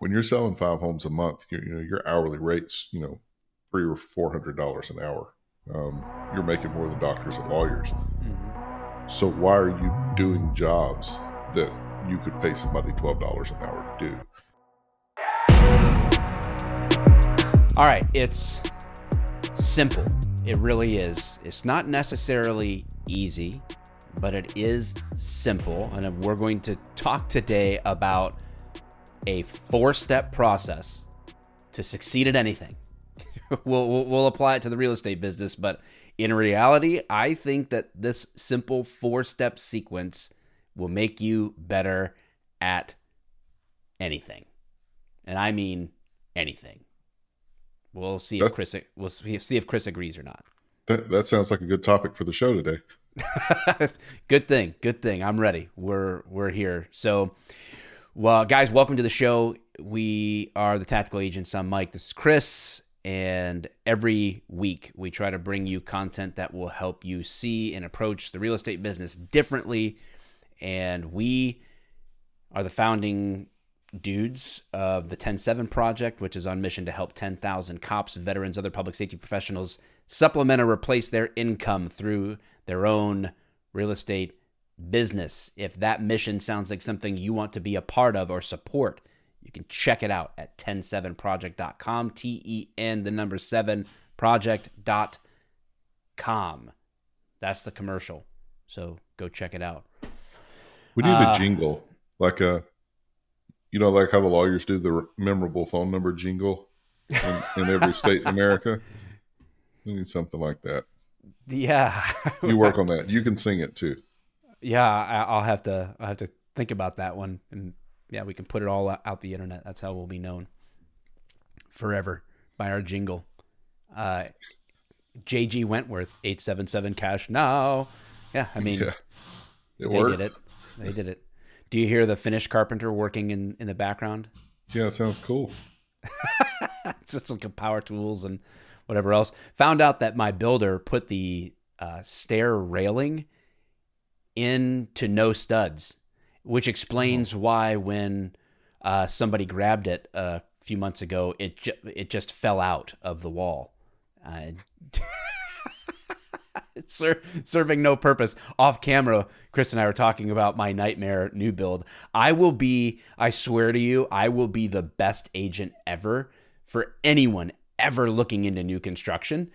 when you're selling five homes a month, you know your hourly rates, you know, three or four hundred dollars an hour. Um, you're making more than doctors and lawyers. Mm-hmm. So why are you doing jobs that you could pay somebody twelve dollars an hour to do? All right, it's simple. It really is. It's not necessarily easy, but it is simple. And we're going to talk today about a four step process to succeed at anything. we'll, we'll, we'll apply it to the real estate business, but in reality, I think that this simple four step sequence will make you better at anything. And I mean anything. We'll see if Chris we'll see if Chris agrees or not. That, that sounds like a good topic for the show today. good thing. Good thing. I'm ready. We're we're here. So well, guys, welcome to the show. We are the Tactical Agents. I'm Mike. This is Chris. And every week, we try to bring you content that will help you see and approach the real estate business differently. And we are the founding dudes of the 10-7 Project, which is on mission to help 10,000 cops, veterans, other public safety professionals supplement or replace their income through their own real estate business. If that mission sounds like something you want to be a part of or support, you can check it out at ten7project.com, T E N, the number 7 project.com. That's the commercial. So go check it out. We need uh, a jingle, like a, you know, like how the lawyers do the memorable phone number jingle in, in every state in America. We need something like that. Yeah. you work on that. You can sing it too yeah, I, will have to I'll have to think about that one, and yeah, we can put it all out the internet. That's how we'll be known forever by our jingle. Uh, JG Wentworth, eight seven seven cash now. Yeah, I mean, yeah. they works. did it. They did it. Do you hear the finish carpenter working in in the background? Yeah, it sounds cool. it's just like power tools and whatever else. Found out that my builder put the uh, stair railing into no studs, which explains why when uh, somebody grabbed it a few months ago, it ju- it just fell out of the wall. Uh, Ser- serving no purpose. Off camera, Chris and I were talking about my nightmare new build. I will be, I swear to you, I will be the best agent ever for anyone ever looking into new construction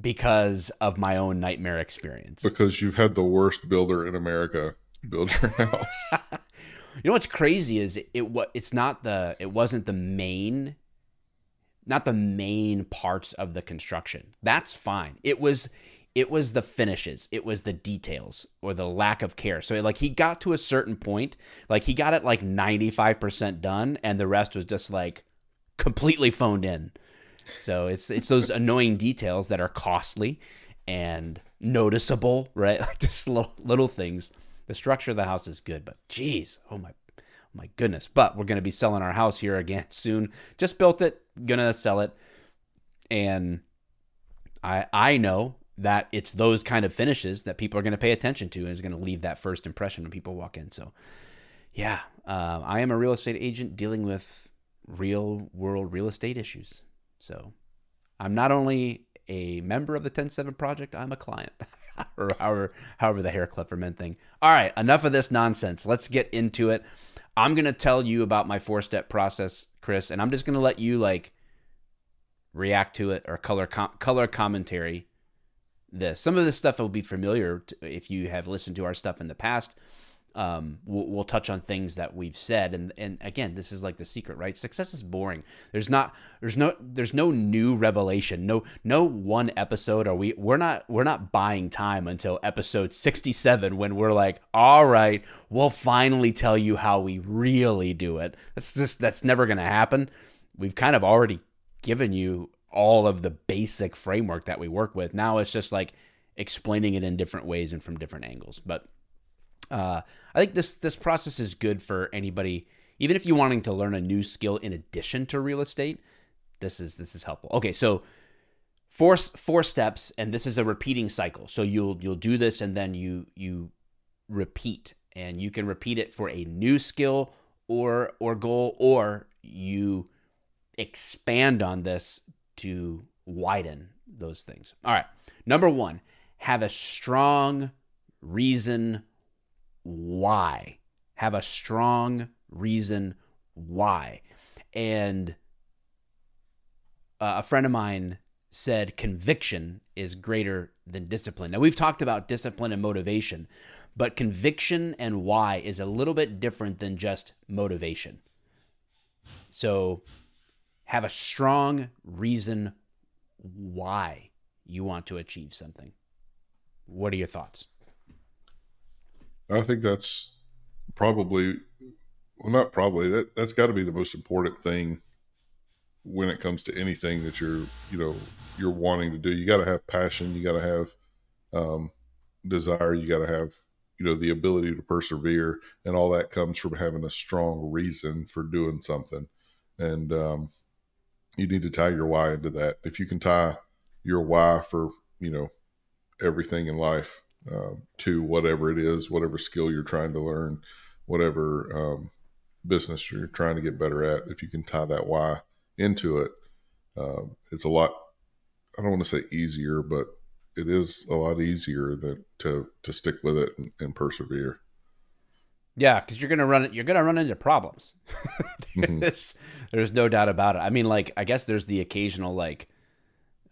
because of my own nightmare experience. Because you've had the worst builder in America build your house. you know what's crazy is it, it what it's not the it wasn't the main not the main parts of the construction. That's fine. It was it was the finishes. It was the details or the lack of care. So like he got to a certain point, like he got it like 95% done and the rest was just like completely phoned in. So it's it's those annoying details that are costly and noticeable, right? Like just little, little things. The structure of the house is good, but geez, oh my, oh my goodness! But we're gonna be selling our house here again soon. Just built it, gonna sell it, and I I know that it's those kind of finishes that people are going to pay attention to and is going to leave that first impression when people walk in. So, yeah, uh, I am a real estate agent dealing with real world real estate issues. So I'm not only a member of the 10-7 Project, I'm a client. or however, however the Hair Club for Men thing. All right, enough of this nonsense. Let's get into it. I'm gonna tell you about my four step process, Chris, and I'm just gonna let you like react to it or color com- color commentary. This some of this stuff will be familiar to, if you have listened to our stuff in the past um, we'll, we'll, touch on things that we've said. And and again this is like the secret right? Success is boring. There's not there's no there's no new revelation. No no one episode are we we're not we're not buying time until episode 67 when we're like all right we'll finally tell you how we really do it. That's just that's never to happen. We've kind of already given you all of the basic framework that we work with. Now it's just like explaining it in different ways and from different angles. But uh, I think this this process is good for anybody, even if you're wanting to learn a new skill in addition to real estate. This is this is helpful. Okay, so four four steps, and this is a repeating cycle. So you'll you'll do this, and then you you repeat, and you can repeat it for a new skill or or goal, or you expand on this to widen those things. All right. Number one, have a strong reason why. Have a strong reason why. And uh, a friend of mine said conviction is greater than discipline. Now, we've talked about discipline and motivation, but conviction and why is a little bit different than just motivation. So, have a strong reason why you want to achieve something. What are your thoughts? I think that's probably, well, not probably, that, that's got to be the most important thing when it comes to anything that you're, you know, you're wanting to do. You got to have passion. You got to have um, desire. You got to have, you know, the ability to persevere. And all that comes from having a strong reason for doing something. And um, you need to tie your why into that. If you can tie your why for, you know, everything in life uh, to whatever it is, whatever skill you're trying to learn, whatever um, business you're trying to get better at, if you can tie that why into it, uh, it's a lot. I don't want to say easier, but it is a lot easier that to to stick with it and, and persevere. Yeah, because you're gonna run you're gonna run into problems. mm-hmm. there's, there's no doubt about it. I mean, like I guess there's the occasional like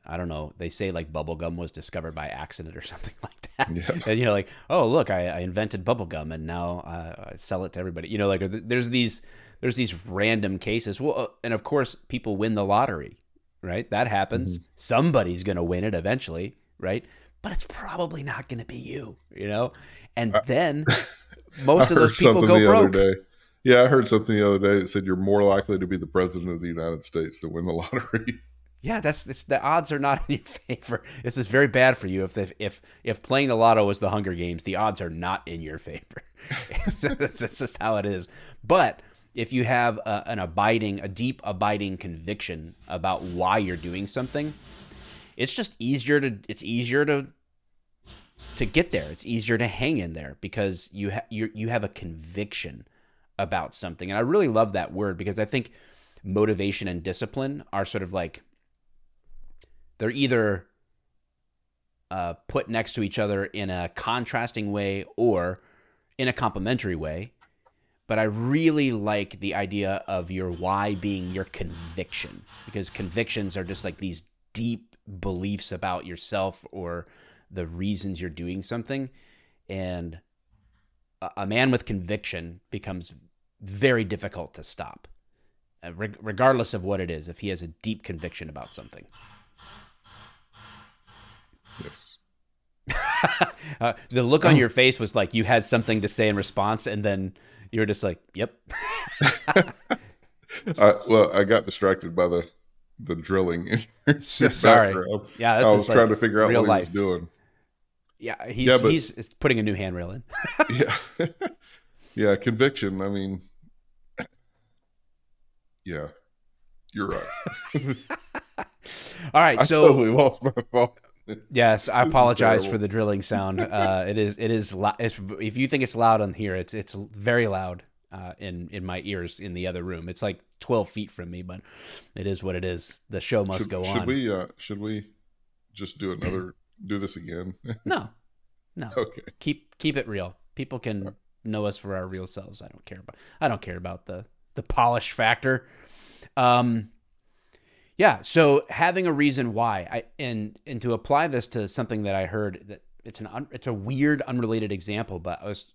I don't know. They say like bubblegum was discovered by accident or something like that. Yeah. And you're like, oh look, I, I invented bubblegum and now uh, I sell it to everybody. You know, like there's these there's these random cases. Well, uh, and of course, people win the lottery, right? That happens. Mm-hmm. Somebody's gonna win it eventually, right? But it's probably not gonna be you, you know. And then most of those people go broke. Yeah, I heard something the other day that said you're more likely to be the president of the United States to win the lottery. Yeah, that's it's the odds are not in your favor. This is very bad for you. If if if playing the lotto was the Hunger Games, the odds are not in your favor. that's, that's just how it is. But if you have a, an abiding, a deep abiding conviction about why you're doing something, it's just easier to it's easier to to get there. It's easier to hang in there because you ha- you you have a conviction about something. And I really love that word because I think motivation and discipline are sort of like they're either uh, put next to each other in a contrasting way or in a complementary way. But I really like the idea of your why being your conviction because convictions are just like these deep beliefs about yourself or the reasons you're doing something. And a man with conviction becomes very difficult to stop, uh, regardless of what it is, if he has a deep conviction about something. Yes. uh, the look on your face was like you had something to say in response, and then you were just like, "Yep." uh, well, I got distracted by the the drilling. so sorry. Yeah, I was trying to figure out what life. he was doing. Yeah, he's yeah, but, he's putting a new handrail in. yeah, yeah, conviction. I mean, yeah, you're right. All right, I so totally lost my thought. Yes, I apologize for the drilling sound. Uh, it is it is it's, if you think it's loud on here, it's it's very loud uh, in in my ears in the other room. It's like twelve feet from me, but it is what it is. The show must should, go on. should we uh, should we just do another do this again? no, no. Okay. Keep keep it real. People can know us for our real selves. I don't care about I don't care about the the polish factor. Um, yeah. So having a reason why, I and and to apply this to something that I heard that it's an un, it's a weird unrelated example, but I was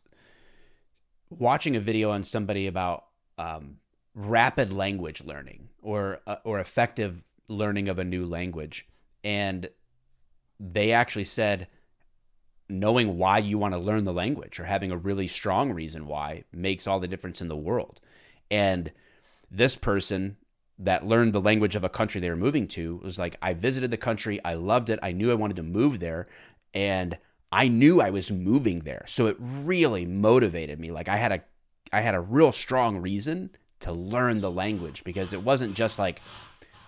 watching a video on somebody about um, rapid language learning or uh, or effective learning of a new language, and they actually said knowing why you want to learn the language or having a really strong reason why makes all the difference in the world. And this person that learned the language of a country they were moving to was like, I visited the country, I loved it, I knew I wanted to move there, and I knew I was moving there. So it really motivated me. Like I had a I had a real strong reason to learn the language because it wasn't just like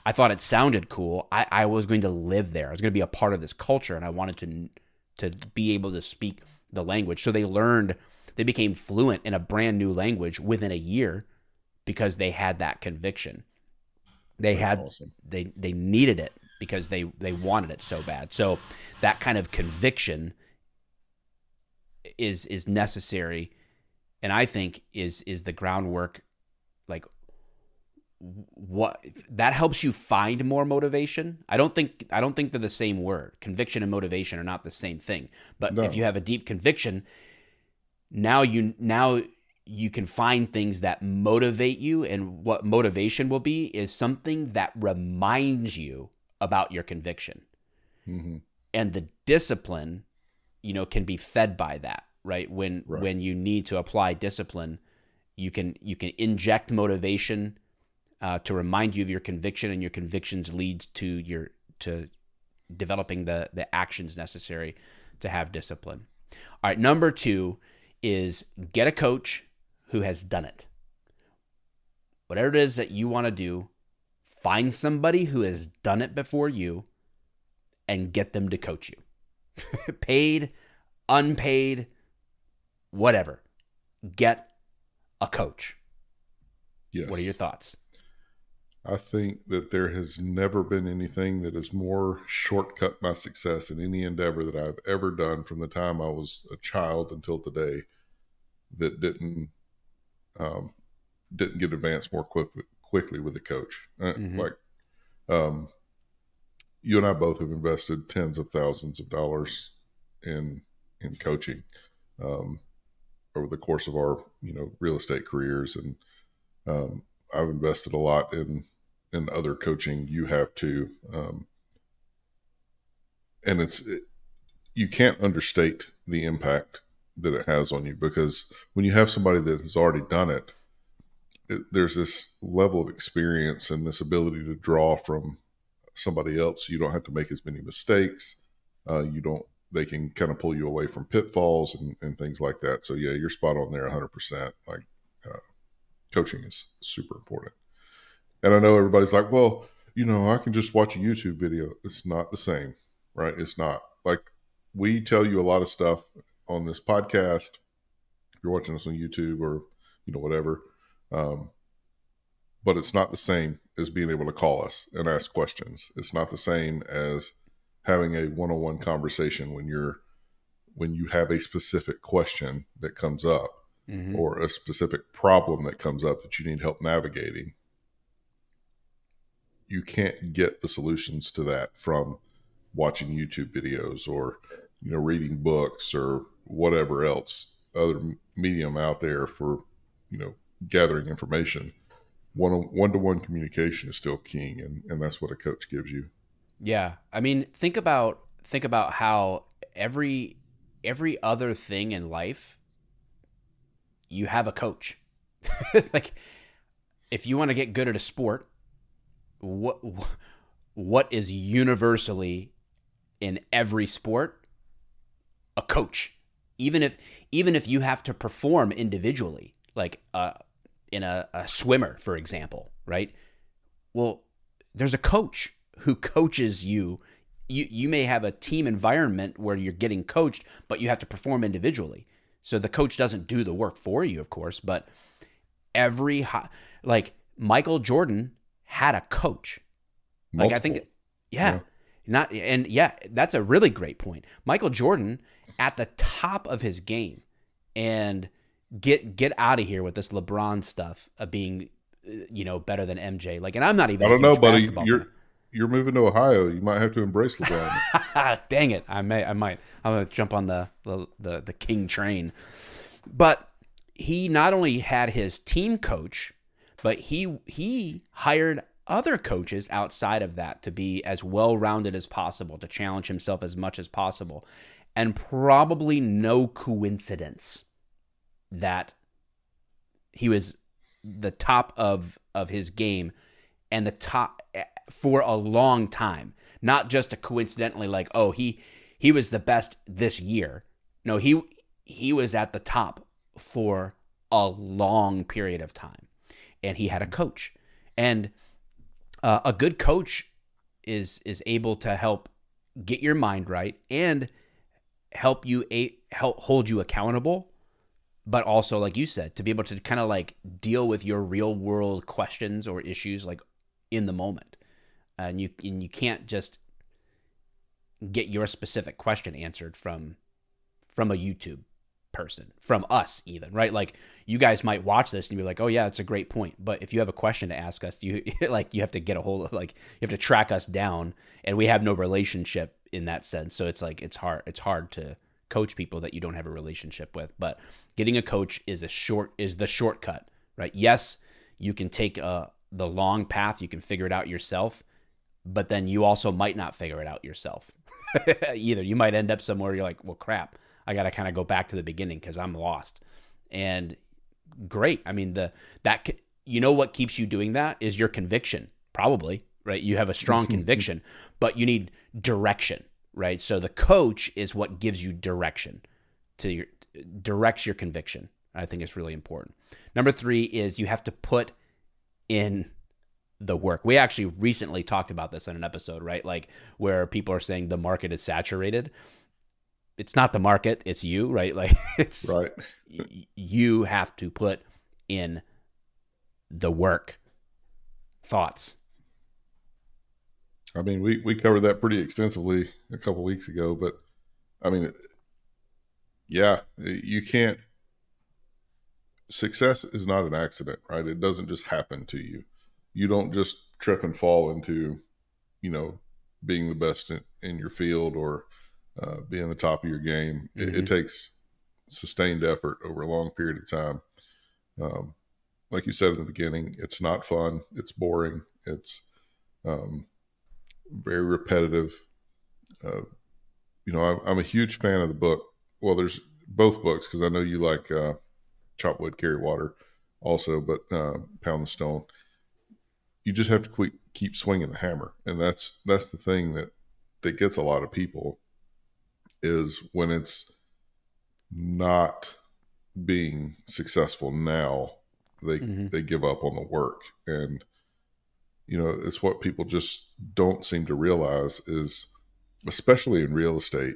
I thought it sounded cool. I, I was going to live there. I was going to be a part of this culture and I wanted to to be able to speak the language. So they learned they became fluent in a brand new language within a year because they had that conviction. They had awesome. they they needed it because they they wanted it so bad. So that kind of conviction is is necessary and I think is is the groundwork like what that helps you find more motivation. I don't think I don't think they're the same word. Conviction and motivation are not the same thing. But No. if you have a deep conviction, now you now you can find things that motivate you and what motivation will be is something that reminds you about your conviction. hmm And the discipline, you know, can be fed by that, right? When Right. when you need to apply discipline, you can you can inject motivation uh, to remind you of your conviction, and your convictions leads to your to developing the the actions necessary to have discipline. All right, number two is get a coach who has done it. Whatever it is that you want to do, find somebody who has done it before you and get them to coach you. Paid, unpaid, whatever. Get a coach. Yes. What are your thoughts? I think that there has never been anything that has more shortcut my success in any endeavor that I've ever done from the time I was a child until today that didn't um, didn't get advanced more quickly quickly with a coach. Uh, Mhm. Like um, you and I both have invested tens of thousands of dollars in in coaching um, over the course of our you know real estate careers, and um, I've invested a lot in in other coaching. You have to, um, and it's it, you can't understate the impact that it has on you because when you have somebody that has already done it, it there's this level of experience and this ability to draw from somebody else. You don't have to make as many mistakes. Uh, you don't. They can kind of pull you away from pitfalls and, and things like that. So yeah, you're spot on there, 100. percent Like uh, coaching is super important. And I know everybody's like, well, you know, I can just watch a YouTube video. It's not the same, right? It's not like we tell you a lot of stuff on this podcast. If you're watching us on YouTube or you know whatever, um, but it's not the same as being able to call us and ask questions. It's not the same as having a one-on-one conversation when you're when you have a specific question that comes up Mm-hmm. or a specific problem that comes up that you need help navigating, you can't get the solutions to that from watching YouTube videos or you know reading books or whatever else other medium out there for you know gathering information. One one to one communication is still king, and and that's what a coach gives you. Yeah. I mean, think about think about how every every other thing in life you have a coach. like if you want to get good at a sport, what what is universally in every sport? A coach. Even if even if you have to perform individually, like uh, in a, a swimmer, for example, right? Well, there's a coach who coaches you. You you may have a team environment where you're getting coached, but you have to perform individually. So the coach doesn't do the work for you, of course, but every hi- like Michael Jordan had a coach. Like I think yeah, Yeah. not and yeah, that's a really great point. Michael Jordan at the top of his game and get get out of here with this LeBron stuff of being uh, you know better than MJ. Like and I'm not even I don't know, buddy. You're you're moving to Ohio. You might have to embrace LeBron. Dang it. I may I might. I'm going to jump on the, the the the king train. But he not only had his team coach, but he he hired other coaches outside of that to be as well-rounded as possible, to challenge himself as much as possible. And probably no coincidence that he was the top of of his game and the top eh, for a long time. Not just a coincidentally like oh he he was the best this year. No he he was at the top for a long period of time. And he had a coach. And uh, a good coach is is able to help get your mind right. And help you a, help hold you accountable but also like you said to be able to kind of like deal with your real world questions or issues like in the moment. And you and you can't just get your specific question answered from from a YouTube person, from us even, right? Like you guys might watch this and be like, "Oh yeah, it's a great point." But if you have a question to ask us, you like you have to get a hold of like you have to track us down and we have no relationship in that sense. So it's like it's hard it's hard to coach people that you don't have a relationship with. But getting a coach is a short is the shortcut, right? Yes, you can take uh, the long path, you can figure it out yourself, but then you also might not figure it out yourself either. You might end up somewhere you're like, well, crap, I got to kind of go back to the beginning because I'm lost. And great. I mean, the that you know what keeps you doing that is your conviction, probably right. You have a strong mm-hmm. conviction, but you need direction right? So the coach is what gives you direction to your directs your conviction. I think it's really important. Number three is you have to put in the work. We actually recently talked about this in an episode, right? Like where people are saying the market is saturated. It's not the market, it's you, right? Like it's right. you have to put in the work. Thoughts? I mean, we, we covered that pretty extensively a couple weeks ago, but I mean, yeah, you can't. Success is not an accident, right? It doesn't just happen to you. You don't just trip and fall into, you know, being the best in, in your field or uh, being the top of your game. Mm-hmm. It, it, mm-hmm. takes sustained effort over a long period of time. Um, like you said in the beginning, it's not fun. It's boring. It's um, very repetitive. Uh, you know, I'm, I'm, a huge fan of the book. Well, there's both books because I know you like uh, Chop Wood, Carry Water also, but uh, Pound the Stone. You just have to keep, keep swinging the hammer, and that's that's the thing that that gets a lot of people is when it's not being successful now they mm-hmm. they give up on the work and you know it's what people just don't seem to realize is especially in real estate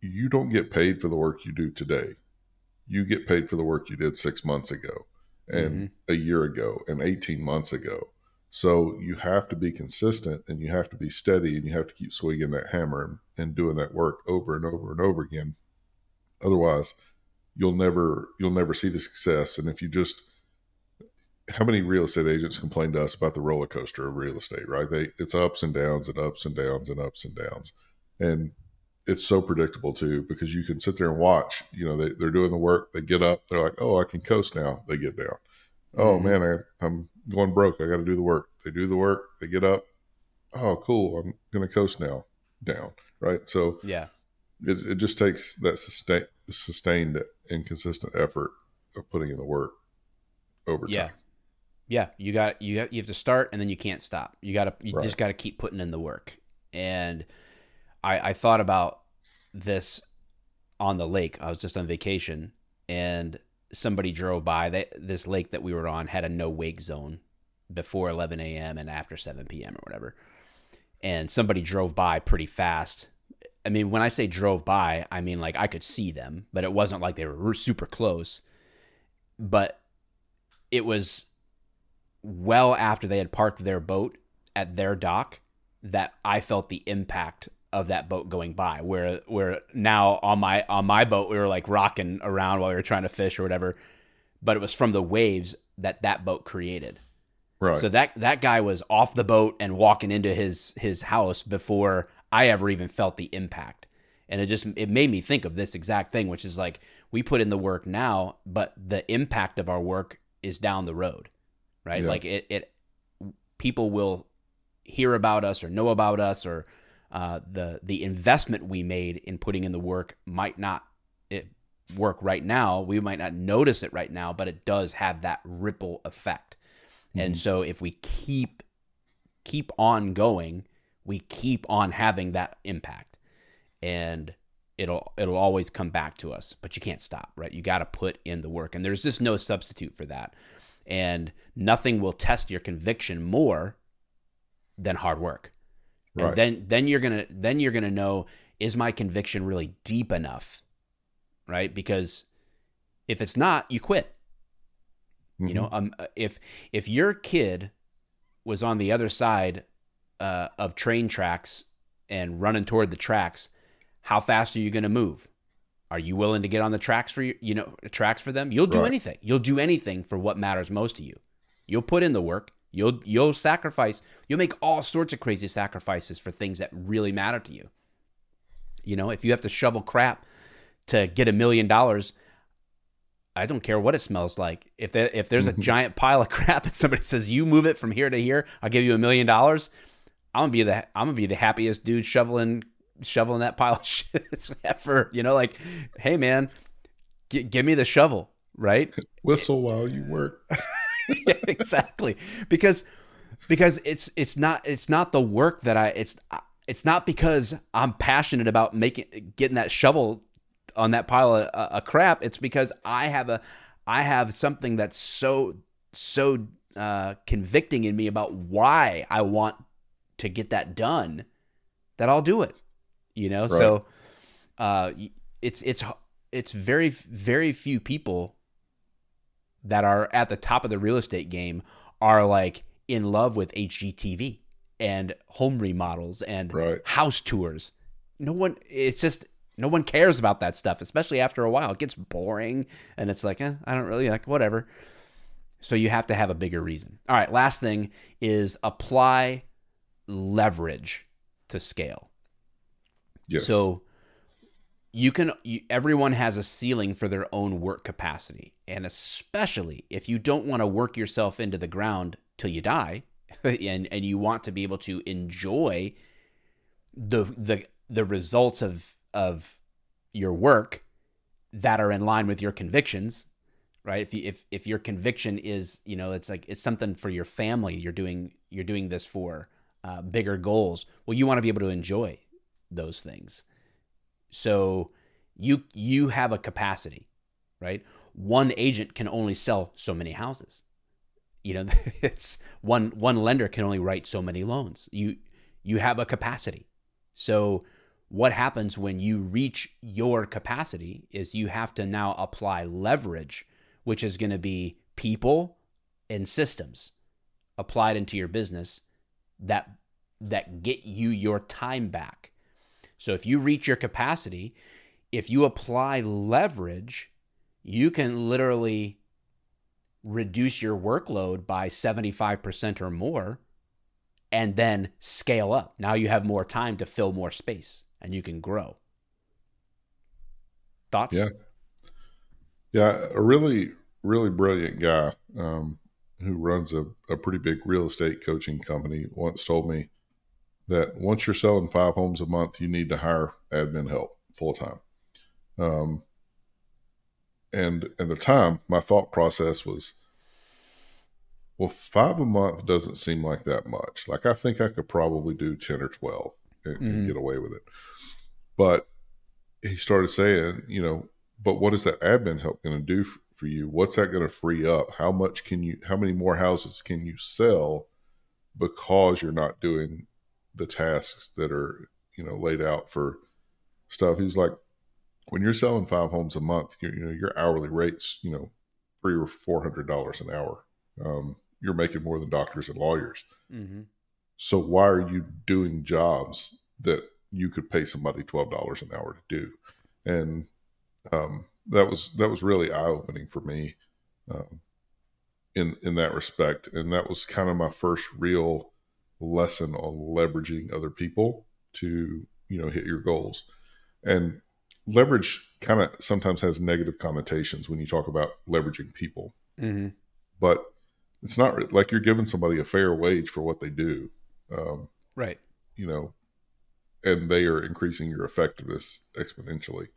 you don't get paid for the work you do today you get paid for the work you did six months ago and mm-hmm. a year ago and 18 months ago so you have to be consistent and you have to be steady and you have to keep swinging that hammer and, doing that work over and over and over again otherwise you'll never you'll never see the success and if you just how many real estate agents complain to us about the roller coaster of real estate, right? They it's ups and downs and ups and downs and ups and downs. And it's so predictable too, because you can sit there and watch, you know, they, they're doing the work, they get up, they're like, Oh, I can coast now. They get down. Oh mm-hmm. man, I, I'm going broke. I got to do the work. They do the work, they get up. Oh, cool. I'm going to coast now down. Right. So yeah, it, it just takes that sustain, sustained and consistent effort of putting in the work over yeah. time. Yeah, you got you have, you have to start and then you can't stop. You got to you right. just got to keep putting in the work. And I I thought about this on the lake. I was just on vacation and somebody drove by. They, this lake that we were on had a no wake zone before 11 a.m. and after 7 p.m. or whatever. And somebody drove by pretty fast. I mean, when I say drove by, I mean like I could see them, but it wasn't like they were super close. But it was well after they had parked their boat at their dock that I felt the impact of that boat going by where where now on my on my boat we were like rocking around while we were trying to fish or whatever but it was from the waves that that boat created right so that that guy was off the boat and walking into his his house before I ever even felt the impact and it just it made me think of this exact thing which is like we put in the work now but the impact of our work is down the road right? Yeah. Like it, it, people will hear about us or know about us or uh, the the investment we made in putting in the work might not it work right now. We might not notice it right now, but it does have that ripple effect. Mm-hmm. And so if we keep keep on going, we keep on having that impact, and it'll it'll always come back to us. But you can't stop, right? You got to put in the work, and there's just no substitute for that and nothing will test your conviction more than hard work. Right. And then then you're gonna then you're gonna know is my conviction really deep enough, right? Because If it's not, you quit. Mm-hmm. You know, um, if if your kid was on the other side uh, of train tracks and running toward the tracks, how fast are you going to move? Are you willing to get on the tracks for you, you know tracks for them? You'll do right. anything. You'll do anything for what matters most to you. You'll put in the work. You'll you'll sacrifice. You'll make all sorts of crazy sacrifices for things that really matter to you. You know, if you have to shovel crap to get a million dollars, I don't care what it smells like. If there, if there's a mm-hmm. giant pile of crap and somebody says you move it from here to here, I'll give you a million dollars. I'm gonna be the I'm gonna be the happiest dude shoveling shoveling that pile of shit ever. You know, like, hey man, g- give me the shovel, right? Whistle while you work. yeah, exactly, because because it's it's not it's not the work that I it's it's not because I'm passionate about making getting that shovel on that pile of, uh, of crap. It's because I have a I have something that's so so uh, convicting in me about why I want to get that done that I'll do it. You know, right. so uh, it's it's it's very very few people that are at the top of the real estate game are like in love with HGTV and home remodels and right. house tours. No one. It's just no one cares about that stuff, especially after a while. It gets boring, and it's like, eh, I don't really like whatever. So you have to have a bigger reason. All right, last thing is apply leverage to scale. Yes. So you can you, everyone has a ceiling for their own work capacity, and especially if you don't want to work yourself into the ground till you die, and and you want to be able to enjoy the the the results of of your work that are in line with your convictions right? If you, if if your conviction is you know it's like it's something for your family you're doing you're doing this for uh, bigger goals well you want to be able to enjoy those things so you you have a capacity right? One agent can only sell so many houses. You know it's one one lender can only write so many loans. You you have a capacity. So what happens when you reach your capacity is you have to now apply leverage which is going to be people and systems applied into your business that that get you your time back so if you reach your capacity if you apply leverage you can literally reduce your workload by 75% or more and then scale up. Now you have more time to fill more space and you can grow. Thoughts? Yeah. Yeah, a really, really brilliant guy um, who runs a, a pretty big real estate coaching company once told me that once you're selling five homes a month, you need to hire admin help full time. Um, and at the time, my thought process was, well, five a month doesn't seem like that much. Like I think I could probably do ten or twelve and, mm-hmm. and get away with it. But he started saying, you know, but what is that admin help going to do for, for you? What's that going to free up? How much can you? How many more houses can you sell because you're not doing the tasks that are you know laid out for stuff? He's like, when you're selling five homes a month, you know your hourly rates, you know, three or four hundred dollars an hour. Um, you're making more than doctors and lawyers. Mm-hmm. So why are you doing jobs that you could pay somebody twelve dollars an hour to do? And um, that was that was really eye opening for me um, in in that respect. And that was kind of my first real lesson on leveraging other people to you know hit your goals. And leverage kind of sometimes has negative connotations when you talk about leveraging people. Mm-hmm. But it's not like you're giving somebody a fair wage for what they do. Um, right. You know, and they are increasing your effectiveness exponentially.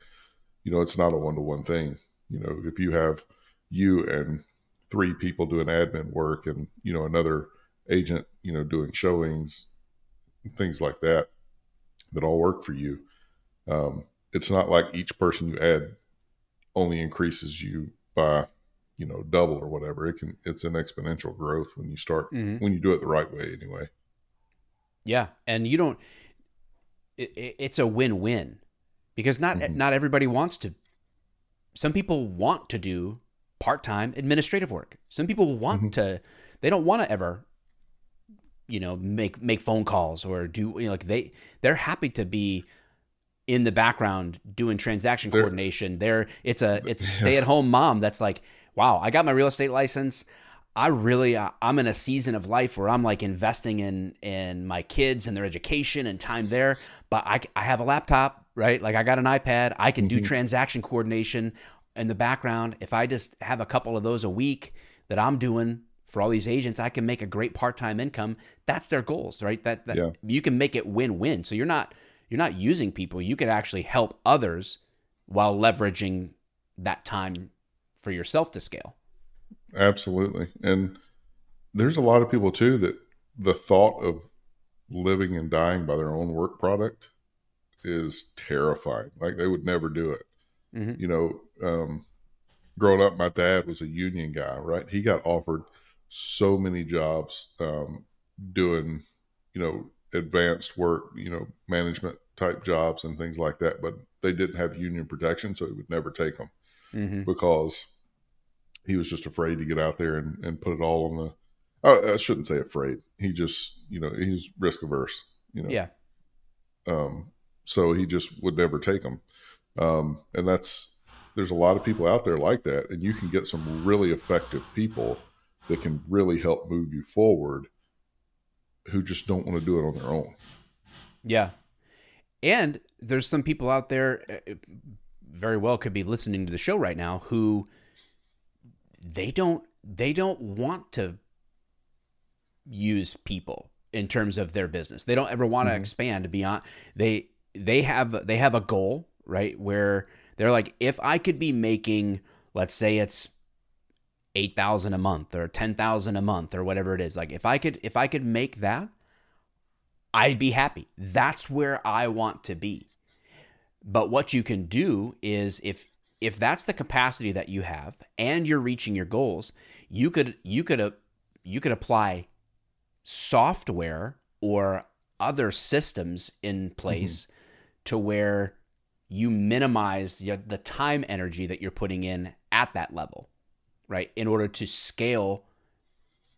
You know, it's not a one to one thing. You know, if you have you and three people doing admin work and, you know, another agent, you know, doing showings, things like that, that all work for you. Um, it's not like each person you add only increases you by you know double or whatever it can it's an exponential growth when you start mm-hmm. when you do it the right way anyway yeah and you don't it, it's a win-win because not mm-hmm. not everybody wants to some people want to do part-time administrative work. Some people want mm-hmm. to they don't want to ever you know make make phone calls or do you know, like they they're happy to be in the background doing transaction they're, coordination. They're it's a it's a stay-at-home mom that's like, "Wow, I got my real estate license. I really I'm in a season of life where I'm like investing in in my kids and their education and time there, but I I have a laptop, right? Like I got an iPad, I can do mm-hmm. transaction coordination in the background. If I just have a couple of those a week that I'm doing for all these agents, I can make a great part-time income. That's their goals, right? That, that yeah. you can make it win-win. So you're not you're not using people. You can actually help others while leveraging that time for yourself to scale. Absolutely. And there's a lot of people too that the thought of living and dying by their own work product is terrifying. Like they would never do it. Mm-hmm. You know, um, growing up, my dad was a union guy, right? He got offered so many jobs um, doing, you know, advanced work, you know, management type jobs and things like that, but they didn't have union protection, so he would never take them mm-hmm. because he was just afraid to get out there and, and put it all on the. Oh, I shouldn't say afraid. He just, you know, he's risk averse. You know. Yeah. Um. So he just would never take them, um, and that's there's a lot of people out there like that, and you can get some really effective people that can really help move you forward, who just don't want to do it on their own. Yeah, and there's some people out there, uh, very well could be listening to the show right now who they don't they don't want to use people in terms of their business. They don't ever want to mm-hmm. expand beyond they they have they have a goal, right? Where they're like if I could be making let's say it's 8,000 a month or 10,000 a month or whatever it is. Like if I could if I could make that, I'd be happy. That's where I want to be. But what you can do is if if that's the capacity that you have and you're reaching your goals, you could you could uh, you could apply software or other systems in place mm-hmm. to where you minimize the time energy that you're putting in at that level, right? In order to scale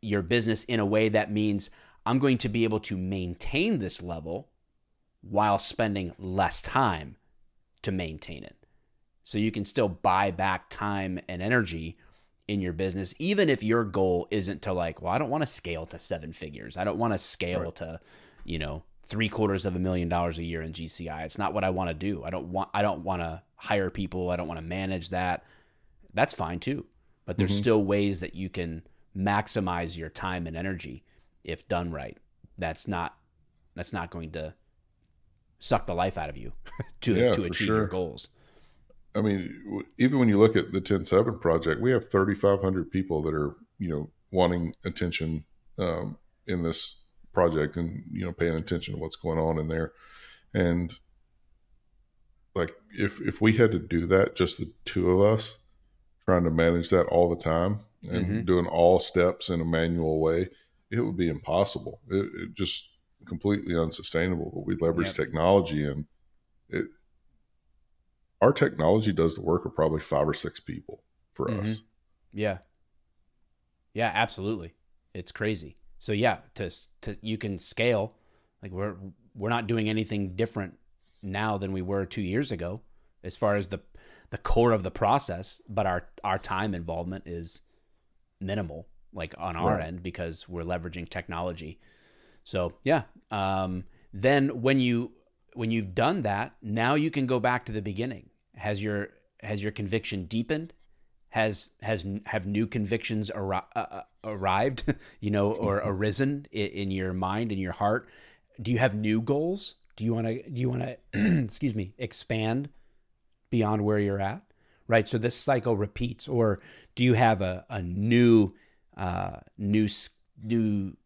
your business in a way that means I'm going to be able to maintain this level while spending less time to maintain it. So you can still buy back time and energy in your business, even if your goal isn't to like, well, I don't want to scale to seven figures. I don't want to scale right. to, you know, three quarters of a million dollars a year in GCI. It's not what I want to do. I don't want I don't want to hire people. I don't want to manage that. That's fine too. But there's mm-hmm. still ways that you can maximize your time and energy if done right. That's not that's not going to suck the life out of you to yeah, to achieve sure. your goals. I mean, even when you look at the 10-7 project, we have 3,500 people that are, you know, wanting attention um, in this project and, you know, paying attention to what's going on in there. And like, if, if we had to do that, just the two of us trying to manage that all the time and mm-hmm. doing all steps in a manual way, it would be impossible. It, it just completely unsustainable. But we leverage yep. technology and it, our technology does the work of probably five or six people for mm-hmm. us. Yeah. Yeah, absolutely. It's crazy. So yeah, to to you can scale like we're we're not doing anything different now than we were 2 years ago as far as the the core of the process, but our our time involvement is minimal like on our right. end because we're leveraging technology. So, yeah. Um, then when you when you've done that, now you can go back to the beginning. Has your has your conviction deepened? Has has have new convictions ar- uh, uh, arrived, you know, or mm-hmm. arisen in, in your mind in your heart? Do you have new goals? Do you want to do you want to excuse me, expand beyond where you're at? Right? So this cycle repeats or do you have a, a new uh, new new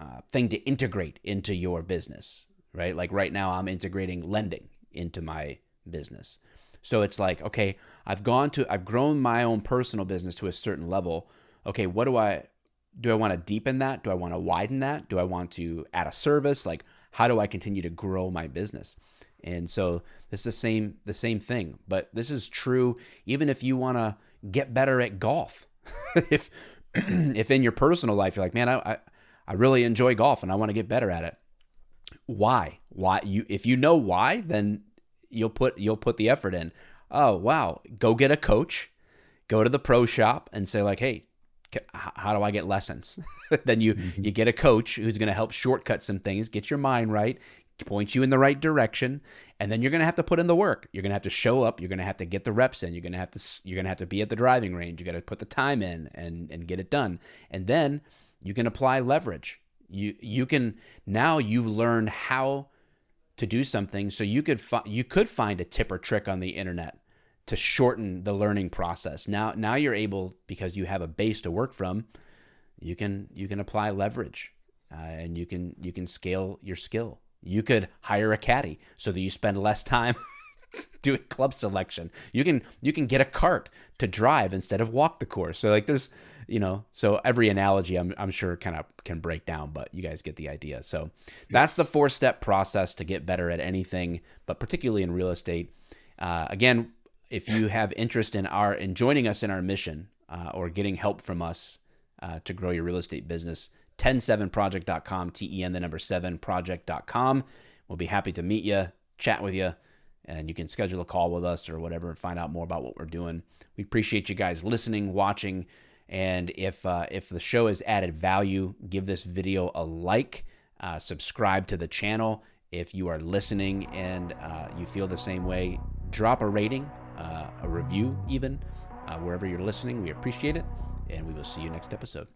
uh, thing to integrate into your business, right? Like right now, I'm integrating lending into my business. So it's like, okay, I've gone to, I've grown my own personal business to a certain level. Okay, what do I, do I want to deepen that? Do I want to widen that? Do I want to add a service? Like, how do I continue to grow my business? And so it's the same the same thing. But this is true even if you want to get better at golf. if if in your personal life you're like, man, I, I I really enjoy golf and I want to get better at it. Why? Why you if you know why, then you'll put you'll put the effort in. Oh, wow. Go get a coach. Go to the pro shop and say like, "Hey, how do I get lessons?" then you mm-hmm. you get a coach who's going to help shortcut some things, get your mind right, point you in the right direction, and then you're going to have to put in the work. You're going to have to show up. You're going to have to get the reps in. You're going to have to you're going to have to be at the driving range. You got to put the time in and and get it done. And then you can apply leverage. You you can now you've learned how to do something so you could fi- you could find a tip or trick on the internet to shorten the learning process. Now now you're able because you have a base to work from, you can you can apply leverage uh, and you can you can scale your skill. You could hire a caddy so that you spend less time doing club selection. You can you can get a cart to drive instead of walk the course. So like there's you know so every analogy I'm I'm sure kind of can break down, but you guys get the idea. So that's the four step process to get better at anything, but particularly in real estate. Uh, again, if you have interest in our in joining us in our mission uh, or getting help from us uh, to grow your real estate business, ten7project.com, T E N the number seven project.com. We'll be happy to meet you, chat with you, and you can schedule a call with us or whatever and find out more about what we're doing. We appreciate you guys listening, watching, and if uh, if the show has added value, give this video a like, uh, subscribe to the channel. If you are listening and uh, you feel the same way, drop a rating, uh, a review, even uh, wherever you're listening. We appreciate it, and we will see you next episode.